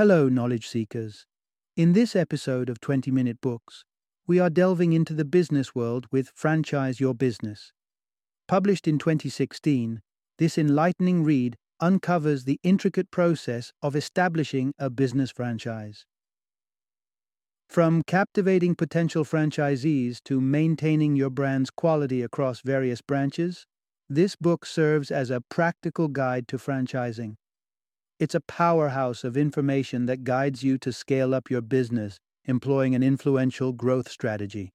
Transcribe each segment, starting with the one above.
Hello, knowledge seekers. In this episode of 20 Minute Books, we are delving into the business world with Franchise Your Business. Published in 2016, this enlightening read uncovers the intricate process of establishing a business franchise. From captivating potential franchisees to maintaining your brand's quality across various branches, this book serves as a practical guide to franchising. It's a powerhouse of information that guides you to scale up your business, employing an influential growth strategy.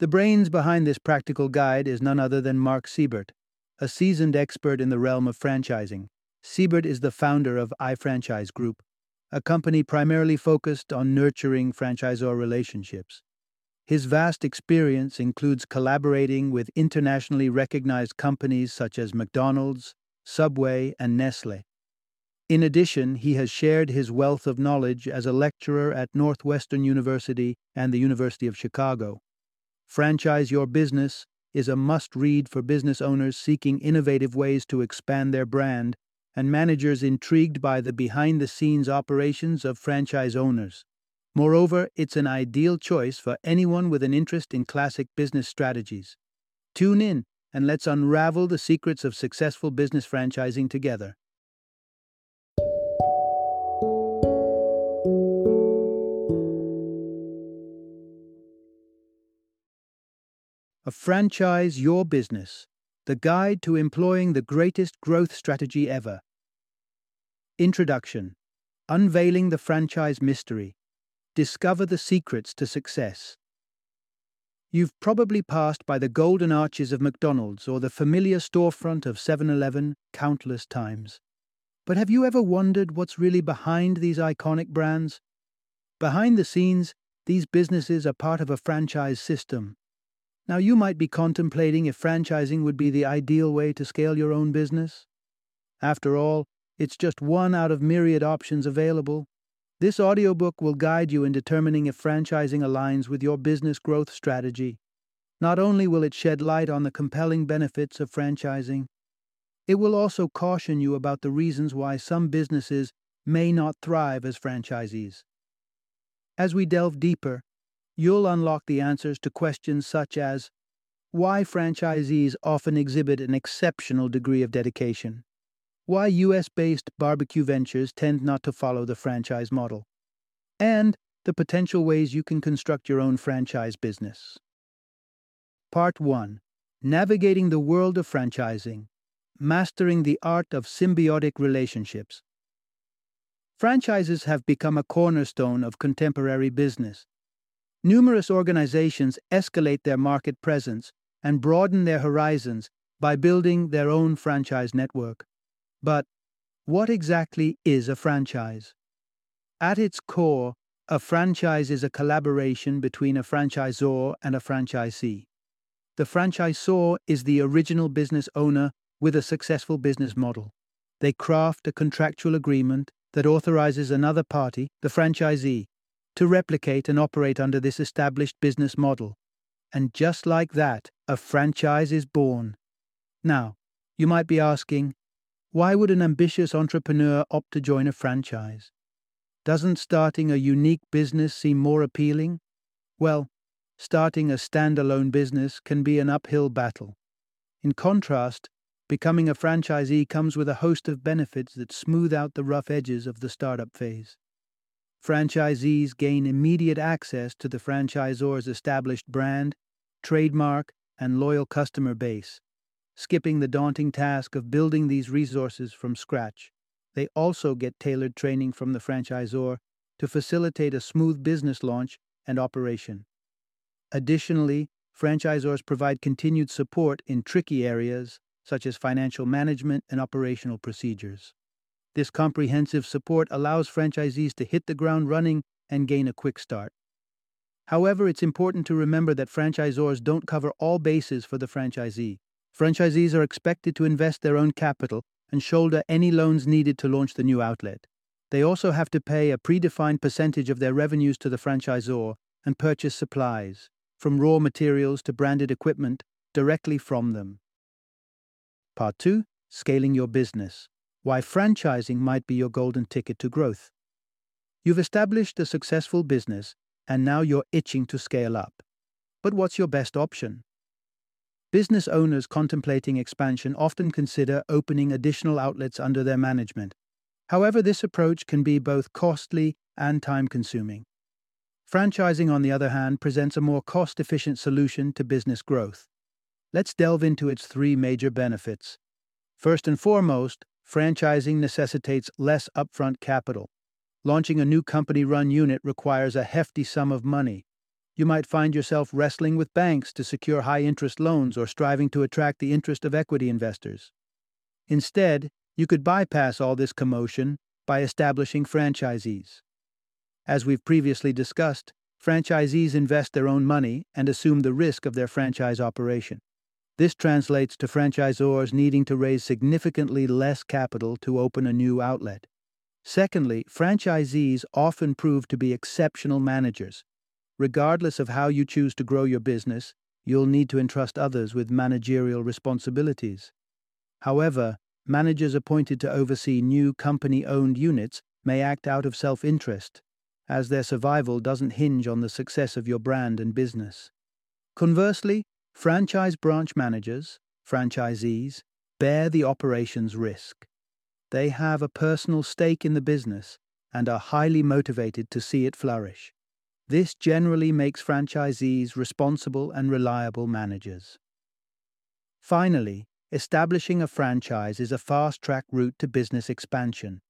The brains behind this practical guide is none other than Mark Siebert, a seasoned expert in the realm of franchising. Siebert is the founder of iFranchise Group, a company primarily focused on nurturing franchisor relationships. His vast experience includes collaborating with internationally recognized companies such as McDonald's, Subway, and Nestle. In addition, he has shared his wealth of knowledge as a lecturer at Northwestern University and the University of Chicago. Franchise Your Business is a must read for business owners seeking innovative ways to expand their brand and managers intrigued by the behind the scenes operations of franchise owners. Moreover, it's an ideal choice for anyone with an interest in classic business strategies. Tune in and let's unravel the secrets of successful business franchising together. A franchise your business, the guide to employing the greatest growth strategy ever. Introduction Unveiling the Franchise Mystery. Discover the secrets to success. You've probably passed by the golden arches of McDonald's or the familiar storefront of 7 Eleven countless times. But have you ever wondered what's really behind these iconic brands? Behind the scenes, these businesses are part of a franchise system. Now, you might be contemplating if franchising would be the ideal way to scale your own business. After all, it's just one out of myriad options available. This audiobook will guide you in determining if franchising aligns with your business growth strategy. Not only will it shed light on the compelling benefits of franchising, it will also caution you about the reasons why some businesses may not thrive as franchisees. As we delve deeper, you'll unlock the answers to questions such as why franchisees often exhibit an exceptional degree of dedication, why US based barbecue ventures tend not to follow the franchise model, and the potential ways you can construct your own franchise business. Part 1 Navigating the World of Franchising Mastering the Art of Symbiotic Relationships. Franchises have become a cornerstone of contemporary business. Numerous organizations escalate their market presence and broaden their horizons by building their own franchise network. But what exactly is a franchise? At its core, a franchise is a collaboration between a franchisor and a franchisee. The franchisor is the original business owner with a successful business model. They craft a contractual agreement that authorizes another party, the franchisee, to replicate and operate under this established business model. And just like that, a franchise is born. Now, you might be asking, why would an ambitious entrepreneur opt to join a franchise? Doesn't starting a unique business seem more appealing? Well, starting a standalone business can be an uphill battle. In contrast, becoming a franchisee comes with a host of benefits that smooth out the rough edges of the startup phase. Franchisees gain immediate access to the franchisor's established brand, trademark, and loyal customer base, skipping the daunting task of building these resources from scratch. They also get tailored training from the franchisor to facilitate a smooth business launch and operation. Additionally, franchisors provide continued support in tricky areas such as financial management and operational procedures. This comprehensive support allows franchisees to hit the ground running and gain a quick start. However, it's important to remember that franchisors don't cover all bases for the franchisee. Franchisees are expected to invest their own capital and shoulder any loans needed to launch the new outlet. They also have to pay a predefined percentage of their revenues to the franchisor and purchase supplies, from raw materials to branded equipment, directly from them. Part 2 Scaling Your Business Why Franchising Might Be Your Golden Ticket to Growth. You've established a successful business, and now you're itching to scale up. But what's your best option? Business owners contemplating expansion often consider opening additional outlets under their management. However, this approach can be both costly and time consuming. Franchising, on the other hand, presents a more cost efficient solution to business growth. Let's delve into its three major benefits. First and foremost, franchising necessitates less upfront capital. Launching a new company run unit requires a hefty sum of money. You might find yourself wrestling with banks to secure high interest loans or striving to attract the interest of equity investors. Instead, you could bypass all this commotion by establishing franchisees. As we've previously discussed, franchisees invest their own money and assume the risk of their franchise operation. This translates to franchisors needing to raise significantly less capital to open a new outlet. Secondly, franchisees often prove to be exceptional managers. Regardless of how you choose to grow your business, you'll need to entrust others with managerial responsibilities. However, managers appointed to oversee new company owned units may act out of self interest as their survival doesn't hinge on the success of your brand and business. Conversely, franchise branch managers, franchisees, bear the operations risk. They have a personal stake in the business and are highly motivated to see it flourish. This generally makes franchisees responsible and reliable managers. Finally, establishing a franchise is a fast track route to business expansion.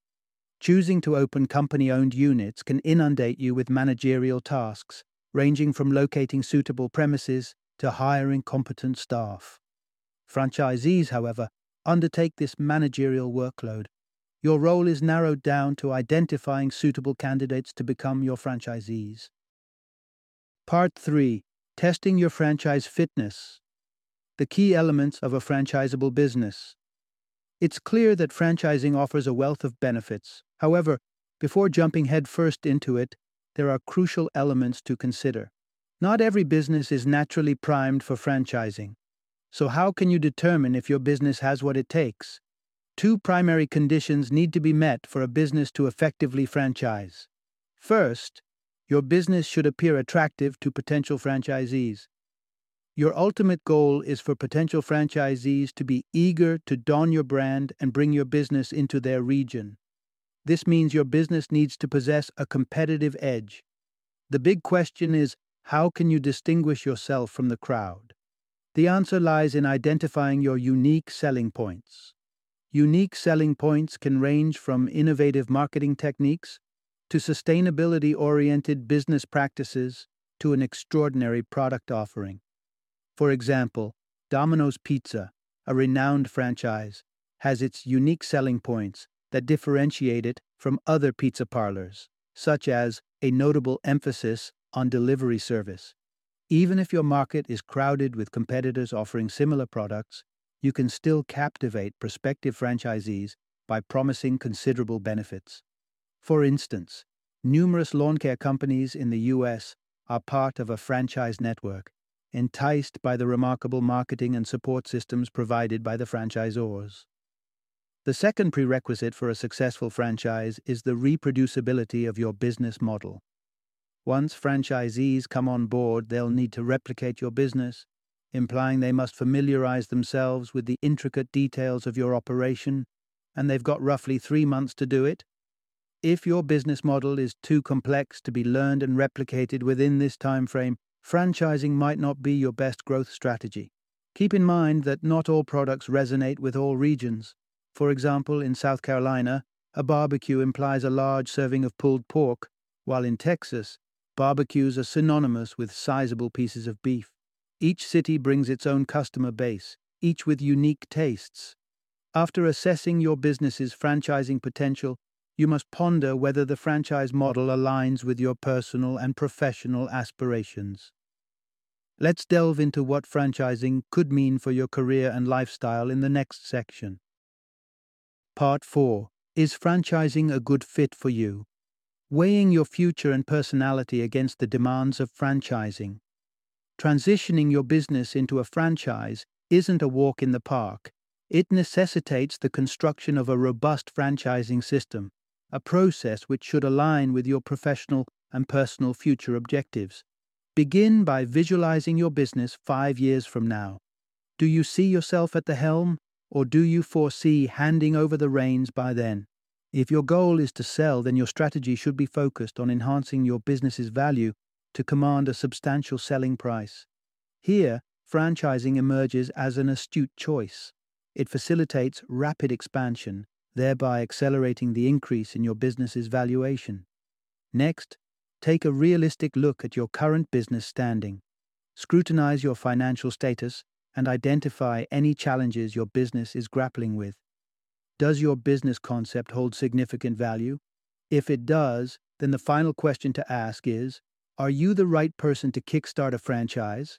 Choosing to open company owned units can inundate you with managerial tasks, ranging from locating suitable premises to hiring competent staff. Franchisees, however, undertake this managerial workload. Your role is narrowed down to identifying suitable candidates to become your franchisees. Part 3 Testing your franchise fitness. The key elements of a franchisable business. It's clear that franchising offers a wealth of benefits. However, before jumping headfirst into it, there are crucial elements to consider. Not every business is naturally primed for franchising. So, how can you determine if your business has what it takes? Two primary conditions need to be met for a business to effectively franchise. First, your business should appear attractive to potential franchisees. Your ultimate goal is for potential franchisees to be eager to don your brand and bring your business into their region. This means your business needs to possess a competitive edge. The big question is how can you distinguish yourself from the crowd? The answer lies in identifying your unique selling points. Unique selling points can range from innovative marketing techniques to sustainability oriented business practices to an extraordinary product offering. For example, Domino's Pizza, a renowned franchise, has its unique selling points that differentiate it from other pizza parlors, such as a notable emphasis on delivery service. Even if your market is crowded with competitors offering similar products, you can still captivate prospective franchisees by promising considerable benefits. For instance, numerous lawn care companies in the US are part of a franchise network enticed by the remarkable marketing and support systems provided by the franchisors. The second prerequisite for a successful franchise is the reproducibility of your business model. Once franchisees come on board, they'll need to replicate your business, implying they must familiarize themselves with the intricate details of your operation, and they've got roughly three months to do it. If your business model is too complex to be learned and replicated within this time frame, franchising might not be your best growth strategy. Keep in mind that not all products resonate with all regions. For example, in South Carolina, a barbecue implies a large serving of pulled pork, while in Texas, barbecues are synonymous with sizable pieces of beef. Each city brings its own customer base, each with unique tastes. After assessing your business's franchising potential, you must ponder whether the franchise model aligns with your personal and professional aspirations. Let's delve into what franchising could mean for your career and lifestyle in the next section. Part 4 Is franchising a good fit for you? Weighing your future and personality against the demands of franchising. Transitioning your business into a franchise isn't a walk in the park. It necessitates the construction of a robust franchising system. a process which should align with your professional and personal future objectives. Begin by visualizing your business five years from now. Do you see yourself at the helm, or do you foresee handing over the reins by then? If your goal is to sell, then your strategy should be focused on enhancing your business's value to command a substantial selling price. Here, franchising emerges as an astute choice. It facilitates rapid expansion, thereby accelerating the increase in your business's valuation. Next, take a realistic look at your current business standing. Scrutinize your financial status and identify any challenges your business is grappling with. Does your business concept hold significant value? If it does, then the final question to ask is Are you the right person to kickstart a franchise?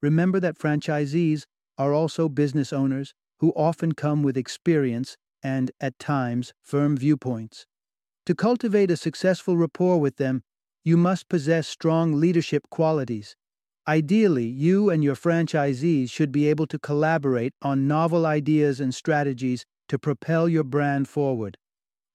Remember that franchisees are also business owners who often come with experience and, at times, firm viewpoints. To cultivate a successful rapport with them, you must possess strong leadership qualities. Ideally, you and your franchisees should be able to collaborate on novel ideas and strategies to propel your brand forward.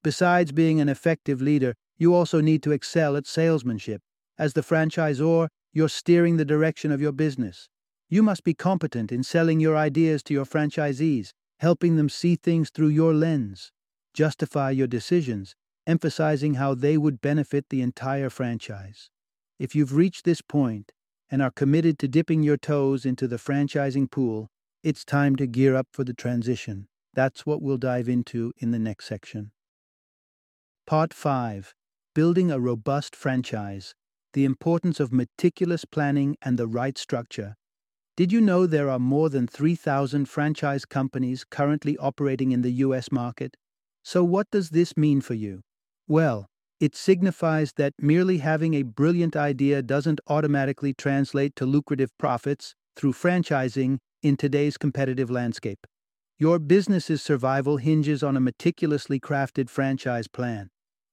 Besides being an effective leader, you also need to excel at salesmanship. As the franchisor, you're steering the direction of your business. You must be competent in selling your ideas to your franchisees, helping them see things through your lens. Justify your decisions, emphasizing how they would benefit the entire franchise. If you've reached this point and are committed to dipping your toes into the franchising pool, it's time to gear up for the transition. That's what we'll dive into in the next section. Part 5 Building a Robust Franchise The Importance of Meticulous Planning and the Right Structure. Did you know there are more than 3,000 franchise companies currently operating in the US market? So, what does this mean for you? Well, it signifies that merely having a brilliant idea doesn't automatically translate to lucrative profits through franchising in today's competitive landscape. Your business's survival hinges on a meticulously crafted franchise plan.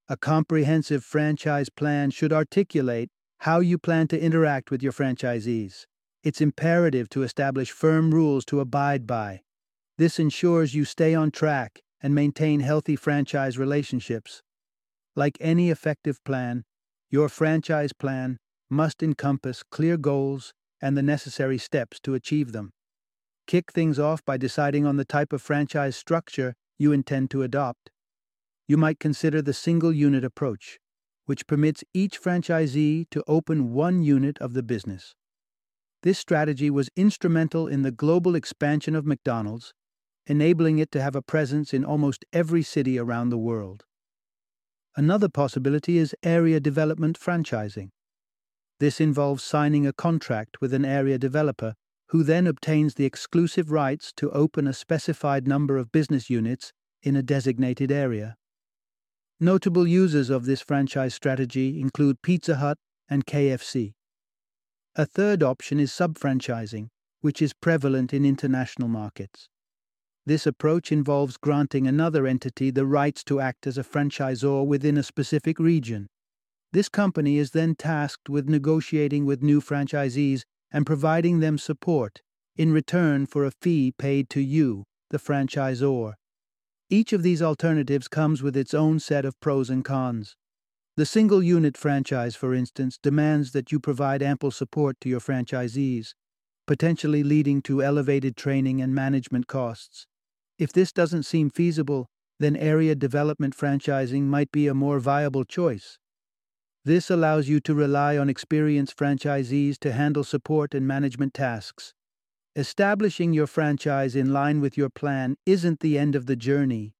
A comprehensive franchise plan should articulate how you plan to interact with your franchisees. It's imperative to establish firm rules to abide by. This ensures you stay on track and maintain healthy franchise relationships. Like any effective plan, your franchise plan must encompass clear goals and the necessary steps to achieve them. Kick things off by deciding on the type of franchise structure you intend to adopt. You might consider the single unit approach, which permits each franchisee to open one unit of the business. This strategy was instrumental in the global expansion of McDonald's, enabling it to have a presence in almost every city around the world. Another possibility is area development franchising. This involves signing a contract with an area developer who then obtains the exclusive rights to open a specified number of business units in a designated area. Notable users of this franchise strategy include Pizza Hut and KFC. A third option is sub-franchising, which is prevalent in international markets. This approach involves granting another entity the rights to act as a franchisor within a specific region. This company is then tasked with negotiating with new franchisees and providing them support in return for a fee paid to you, the franchisor. Each of these alternatives comes with its own set of pros and cons. The single unit franchise, for instance, demands that you provide ample support to your franchisees, potentially leading to elevated training and management costs. If this doesn't seem feasible, then area development franchising might be a more viable choice. This allows you to rely on experienced franchisees to handle support and management tasks. Establishing your franchise in line with your plan isn't the end of the journey.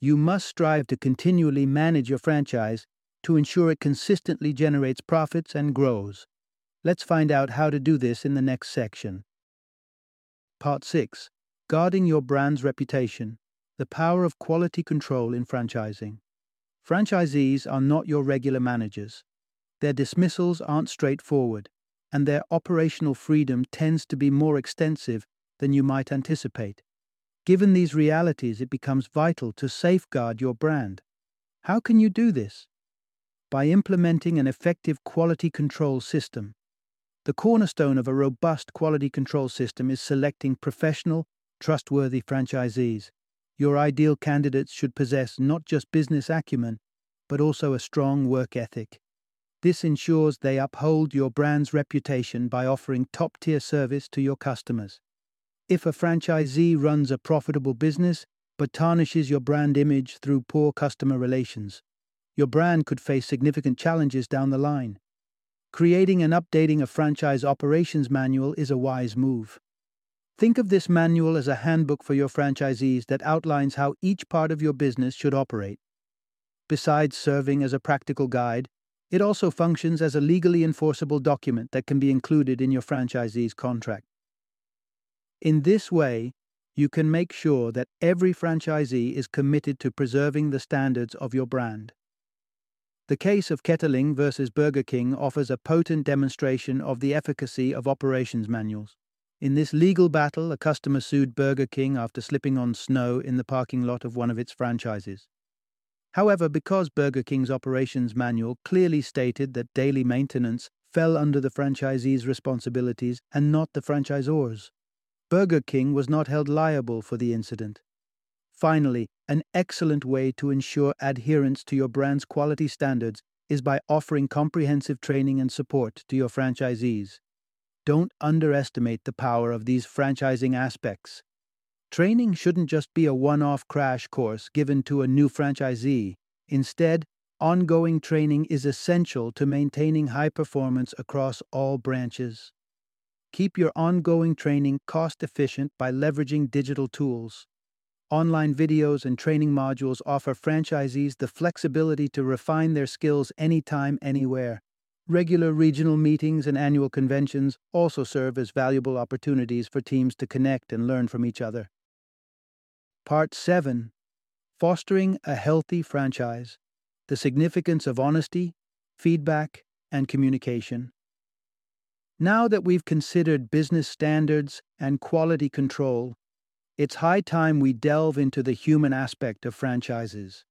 You must strive to continually manage your franchise to ensure it consistently generates profits and grows. Let's find out how to do this in the next section. Part 6 Guarding Your Brand's Reputation The Power of Quality Control in Franchising. Franchisees are not your regular managers. Their dismissals aren't straightforward, and their operational freedom tends to be more extensive than you might anticipate. Given these realities, it becomes vital to safeguard your brand. How can you do this? By implementing an effective quality control system. The cornerstone of a robust quality control system is selecting professional, trustworthy franchisees. Your ideal candidates should possess not just business acumen, but also a strong work ethic. This ensures they uphold your brand's reputation by offering top tier service to your customers. If a franchisee runs a profitable business but tarnishes your brand image through poor customer relations, your brand could face significant challenges down the line. Creating and updating a franchise operations manual is a wise move. Think of this manual as a handbook for your franchisees that outlines how each part of your business should operate. Besides serving as a practical guide, it also functions as a legally enforceable document that can be included in your franchisee's contract. In this way, you can make sure that every franchisee is committed to preserving the standards of your brand. The case of Ketterling versus Burger King offers a potent demonstration of the efficacy of operations manuals. In this legal battle, a customer sued Burger King after slipping on snow in the parking lot of one of its franchises. However, because Burger King's operations manual clearly stated that daily maintenance fell under the franchisee's responsibilities and not the franchisor's, Burger King was not held liable for the incident. Finally, an excellent way to ensure adherence to your brand's quality standards is by offering comprehensive training and support to your franchisees. Don't underestimate the power of these franchising aspects. Training shouldn't just be a one off crash course given to a new franchisee. Instead, ongoing training is essential to maintaining high performance across all branches. Keep your ongoing training cost efficient by leveraging digital tools. Online videos and training modules offer franchisees the flexibility to refine their skills anytime, anywhere. Regular regional meetings and annual conventions also serve as valuable opportunities for teams to connect and learn from each other. Part 7 Fostering a Healthy Franchise The Significance of Honesty, Feedback, and Communication. Now that we've considered business standards and quality control, it's high time we delve into the human aspect of franchises.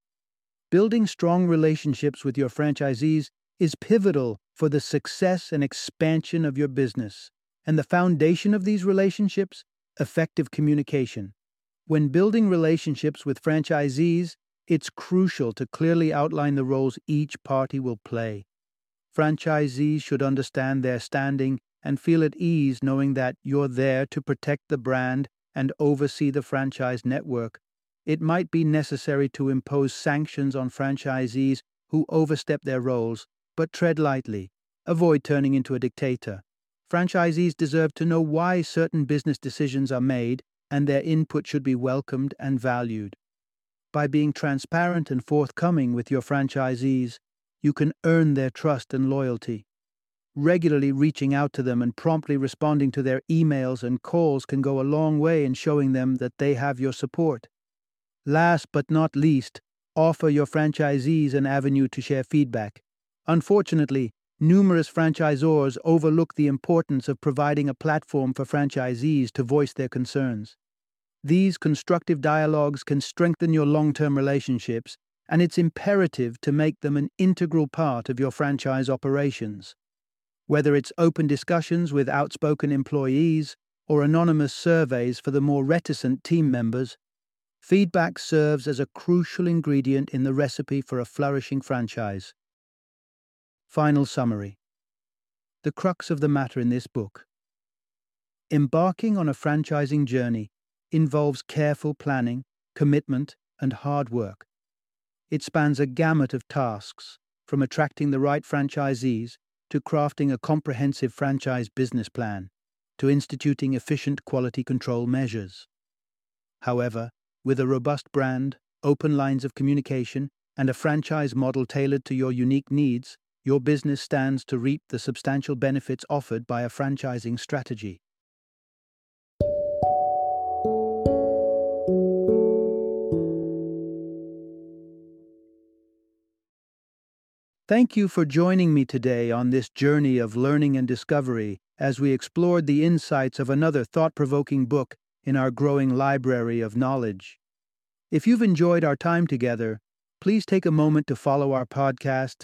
Building strong relationships with your franchisees is pivotal for the success and expansion of your business. And the foundation of these relationships? Effective communication. When building relationships with franchisees, it's crucial to clearly outline the roles each party will play. Franchisees should understand their standing and feel at ease knowing that you're there to protect the brand and oversee the franchise network, it might be necessary to impose sanctions on franchisees who overstep their roles, but tread lightly. Avoid turning into a dictator. Franchisees deserve to know why certain business decisions are made, and their input should be welcomed and valued. By being transparent and forthcoming with your franchisees, you can earn their trust and loyalty. Regularly reaching out to them and promptly responding to their emails and calls can go a long way in showing them that they have your support. Last but not least, offer your franchisees an avenue to share feedback. Unfortunately, numerous franchisors overlook the importance of providing a platform for franchisees to voice their concerns. These constructive dialogues can strengthen your long term relationships, and it's imperative to make them an integral part of your franchise operations. Whether it's open discussions with outspoken employees or anonymous surveys for the more reticent team members, feedback serves as a crucial ingredient in the recipe for a flourishing franchise. Final summary The crux of the matter in this book. Embarking on a franchising journey involves careful planning, commitment, and hard work. It spans a gamut of tasks, from attracting the right franchisees to crafting a comprehensive franchise business plan, to instituting efficient quality control measures. However, with a robust brand, open lines of communication, and a franchise model tailored to your unique needs, your business stands to reap the substantial benefits offered by a franchising strategy. Thank you for joining me today on this journey of learning and discovery as we explored the insights of another thought provoking book in our growing library of knowledge. If you've enjoyed our time together, please take a moment to follow our podcast,